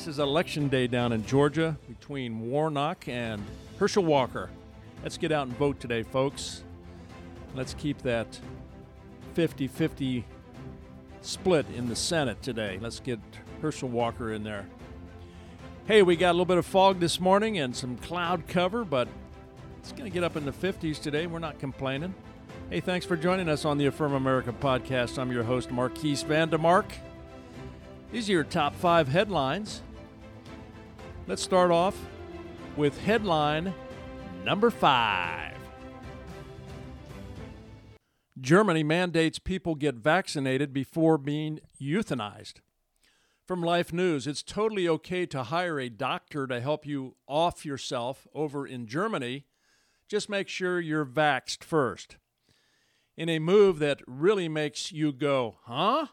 this is election day down in Georgia between Warnock and Herschel Walker. Let's get out and vote today, folks. Let's keep that 50 50 split in the Senate today. Let's get Herschel Walker in there. Hey, we got a little bit of fog this morning and some cloud cover, but it's going to get up in the 50s today. We're not complaining. Hey, thanks for joining us on the Affirm America podcast. I'm your host, Marquise Vandemark. These are your top five headlines. Let's start off with headline number five Germany mandates people get vaccinated before being euthanized. From Life News, it's totally okay to hire a doctor to help you off yourself over in Germany. Just make sure you're vaxxed first. In a move that really makes you go, huh?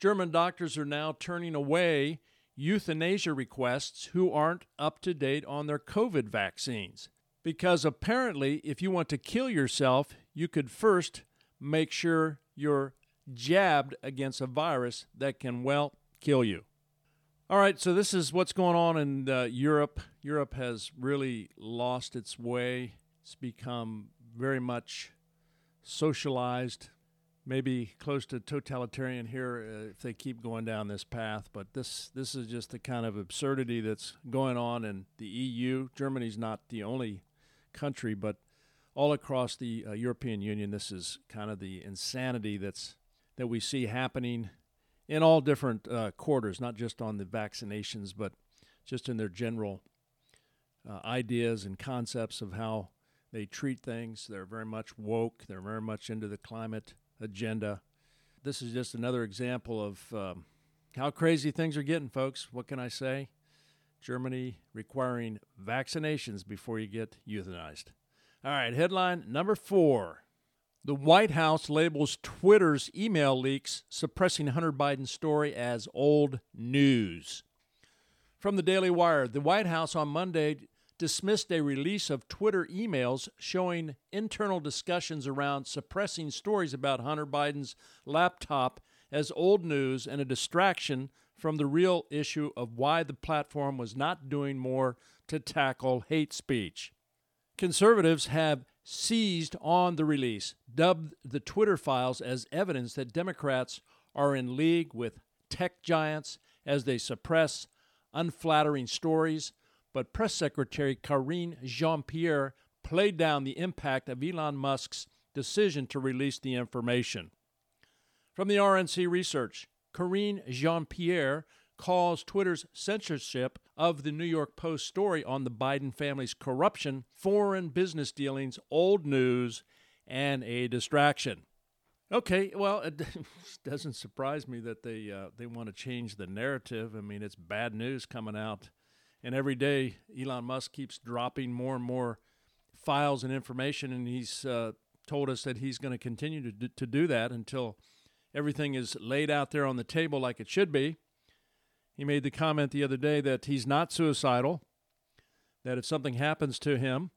German doctors are now turning away euthanasia requests who aren't up to date on their COVID vaccines. Because apparently, if you want to kill yourself, you could first make sure you're jabbed against a virus that can, well, kill you. All right, so this is what's going on in uh, Europe. Europe has really lost its way. It's become very much socialized, maybe close to totalitarian here uh, if they keep going down this path. But this this is just the kind of absurdity that's going on in the EU. Germany's not the only country, but all across the uh, European Union, this is kind of the insanity that's that we see happening in all different uh, quarters, not just on the vaccinations, but just in their general uh, ideas and concepts of how they treat things. They're very much woke. They're very much into the climate agenda. This is just another example of um, how crazy things are getting, folks. What can I say? Germany requiring vaccinations before you get euthanized. All right, headline number four. The White House labels Twitter's email leaks suppressing Hunter Biden's story as old news. From the Daily Wire, the White House on Monday dismissed a release of Twitter emails showing internal discussions around suppressing stories about Hunter Biden's laptop as old news and a distraction from the real issue of why the platform was not doing more to tackle hate speech. Conservatives have seized on the release, dubbed the Twitter files as evidence that Democrats are in league with tech giants as they suppress unflattering stories but Press Secretary Karine Jean Pierre played down the impact of Elon Musk's decision to release the information. From the RNC research, Karine Jean Pierre calls Twitter's censorship of the New York Post story on the Biden family's corruption, foreign business dealings, old news, and a distraction. Okay, well, it doesn't surprise me that they uh, they want to change the narrative. I mean, it's bad news coming out and every day, Elon Musk keeps dropping more and more files and information, and he's uh, told us that he's going to continue to do, to do that until everything is laid out there on the table like it should be. He made the comment the other day that he's not suicidal, that if something happens to him,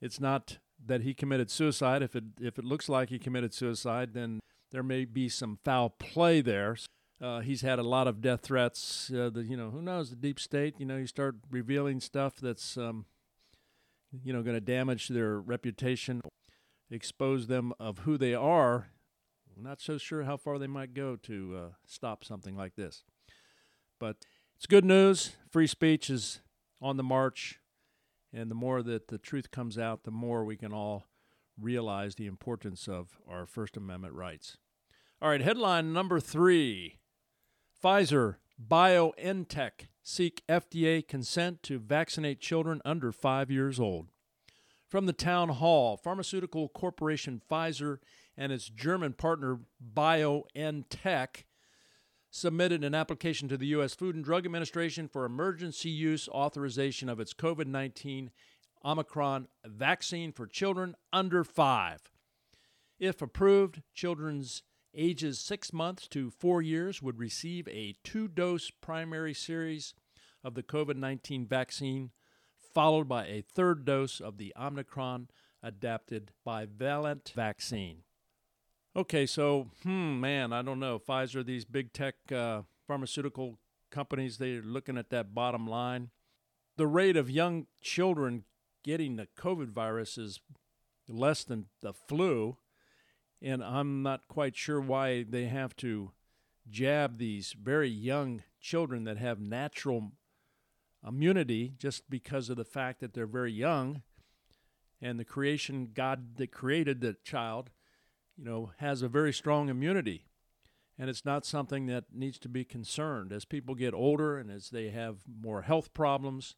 it's not that he committed suicide. If it if it looks like he committed suicide, then there may be some foul play there. Uh, he's had a lot of death threats. Uh, the, you know, who knows the deep state? You know, you start revealing stuff that's, um, you know, going to damage their reputation, expose them of who they are. I'm not so sure how far they might go to uh, stop something like this. But it's good news. Free speech is on the march, and the more that the truth comes out, the more we can all realize the importance of our First Amendment rights. All right, headline number three. Pfizer BioNTech seek FDA consent to vaccinate children under five years old. From the town hall, pharmaceutical corporation Pfizer and its German partner BioNTech submitted an application to the U.S. Food and Drug Administration for emergency use authorization of its COVID 19 Omicron vaccine for children under five. If approved, children's ages six months to four years would receive a two dose primary series of the COVID 19 vaccine, followed by a third dose of the Omicron adapted bivalent vaccine. Okay, so, hmm, man, I don't know. Pfizer, these big tech uh, pharmaceutical companies, they're looking at that bottom line. The rate of young children getting the COVID virus is less than the flu, and I'm not quite sure why they have to jab these very young children that have natural immunity just because of the fact that they're very young and the creation God that created the child, you know, has a very strong immunity. And it's not something that needs to be concerned. As people get older and as they have more health problems,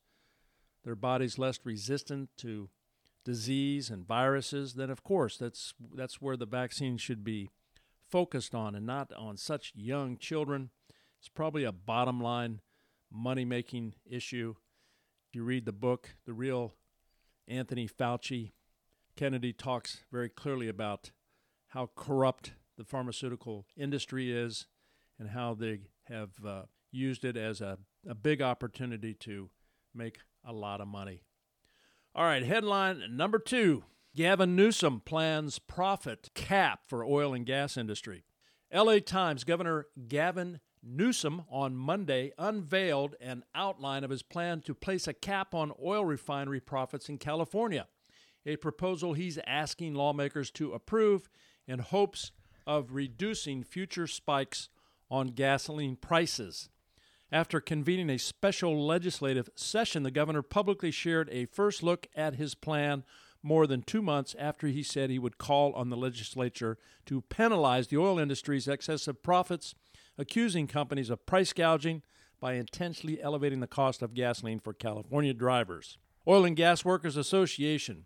their body's less resistant to disease and viruses, then of course that's that's where the vaccine should be focused on and not on such young children. It's probably a bottom line money making issue. If You read the book, The Real Anthony Fauci. Kennedy talks very clearly about how corrupt the pharmaceutical industry is and how they have uh, used it as a, a big opportunity to make a lot of money. All right, headline number two Gavin Newsom plans profit cap for oil and gas industry. LA Times Governor Gavin Newsom on Monday unveiled an outline of his plan to place a cap on oil refinery profits in California, a proposal he's asking lawmakers to approve in hopes of reducing future spikes on gasoline prices. After convening a special legislative session, the governor publicly shared a first look at his plan more than two months after he said he would call on the legislature to penalize the oil industry's excessive profits accusing companies of price gouging by intentionally elevating the cost of gasoline for California drivers. Oil and Gas Workers Association.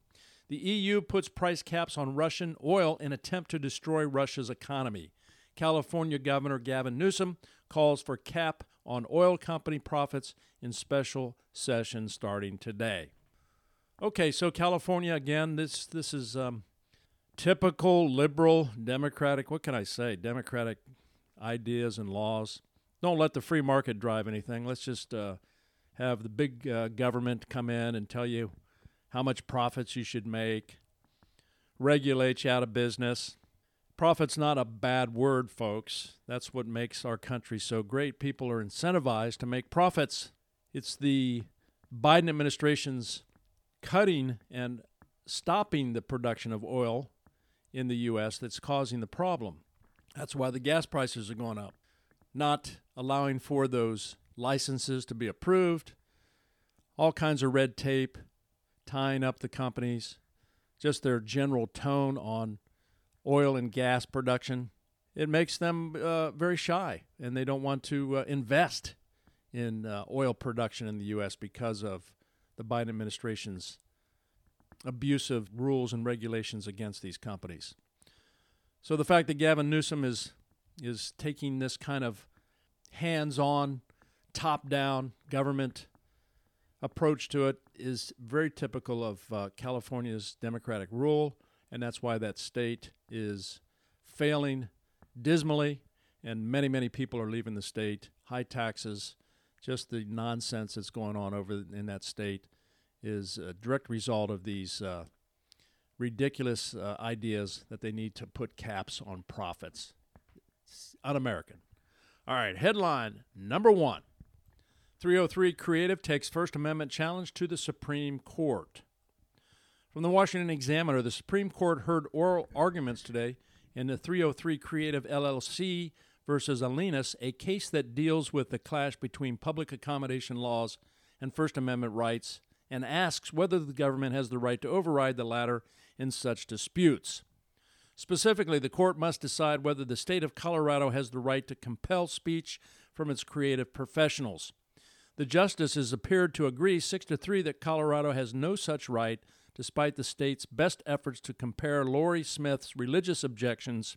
The EU puts price caps on Russian oil in attempt to destroy Russia's economy. California Governor Gavin Newsom calls for cap on oil company profits in special session starting today. Okay, so California again. This this is um, typical liberal Democratic. What can I say? Democratic ideas and laws. Don't let the free market drive anything. Let's just uh, have the big uh, government come in and tell you how much profits you should make, regulate you out of business. Profit's not a bad word, folks. That's what makes our country so great. People are incentivized to make profits. It's the Biden administration's cutting and stopping the production of oil in the U.S. that's causing the problem. That's why the gas prices are going up. Not allowing for those licenses to be approved, all kinds of red tape, tying up the companies, just their general tone on oil and gas production. It makes them uh, very shy, and they don't want to uh, invest in uh, oil production in the U.S. because of the Biden administration's abusive rules and regulations against these companies. So the fact that Gavin Newsom is is taking this kind of hands-on, top-down government approach to it is very typical of uh, California's Democratic rule, and that's why that state is failing dismally, and many, many people are leaving the state. High taxes, just the nonsense that's going on over in that state is a direct result of these uh, ridiculous uh, ideas that they need to put caps on profits. It's un American. All right, headline number one 303 Creative takes First Amendment challenge to the Supreme Court. From the Washington Examiner, the Supreme Court heard oral arguments today in the 303 Creative LLC versus Elenis, a case that deals with the clash between public accommodation laws and First Amendment rights, and asks whether the government has the right to override the latter in such disputes. Specifically, the court must decide whether the state of Colorado has the right to compel speech from its creative professionals. The justices appeared to agree 6 to 3 that Colorado has no such right despite the state's best efforts to compare Lorie Smith's religious objections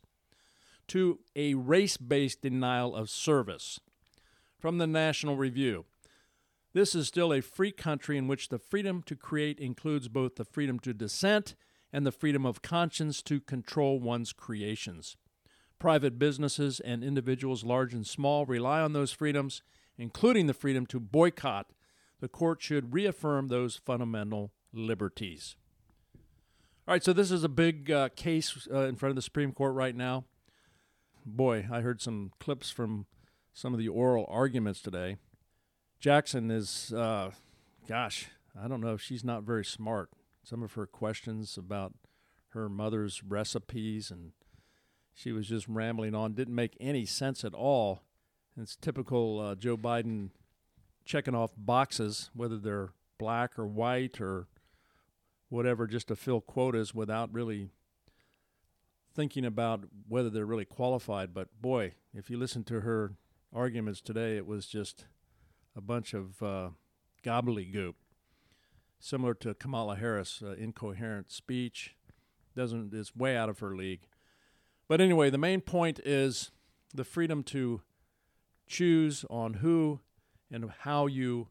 to a race based denial of service. From the National Review. This is still a free country in which the freedom to create includes both the freedom to dissent and the freedom of conscience to control one's creations. Private businesses and individuals, large and small, rely on those freedoms, including the freedom to boycott. The court should reaffirm those fundamental liberties. All right, so this is a big uh, case uh, in front of the Supreme Court right now. Boy, I heard some clips from some of the oral arguments today. Jackson is, uh, gosh, I don't know she's not very smart. Some of her questions about her mother's recipes and she was just rambling on, didn't make any sense at all. It's typical uh, Joe Biden checking off boxes, whether they're black or white or whatever, just to fill quotas without really thinking about whether they're really qualified. But boy, if you listen to her arguments today, it was just a bunch of uh, gobbledygook, similar to Kamala Harris, uh, incoherent speech. Doesn't is way out of her league. But anyway, the main point is the freedom to choose on who and how you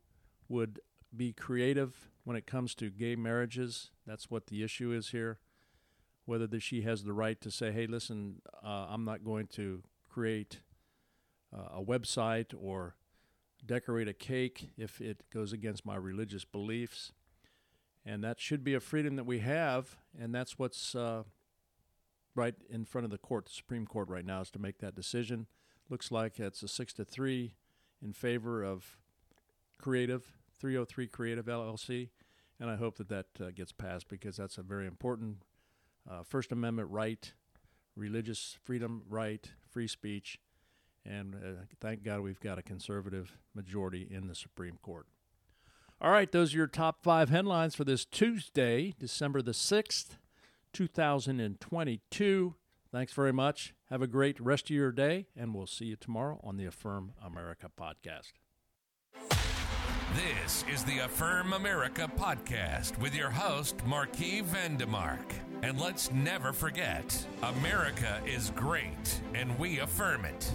would be creative when it comes to gay marriages. That's what the issue is here. Whether the, she has the right to say, hey, listen, uh, I'm not going to create uh, a website or decorate a cake if it goes against my religious beliefs. And that should be a freedom that we have, and that's what's uh, right in front of the court, the Supreme Court, right now, is to make that decision. Looks like it's a six to three in favor of Creative, 303 Creative LLC, and I hope that that uh, gets passed because that's a very important uh, First Amendment right, religious freedom right, free speech, and uh, thank God we've got a conservative majority in the Supreme Court. All right, those are your top five headlines for this Tuesday, December the 6th, 2022. Thanks very much. Have a great rest of your day, and we'll see you tomorrow on the Affirm America podcast. This is the Affirm America podcast with your host, Marquis Vandemark. And let's never forget America is great, and we affirm it.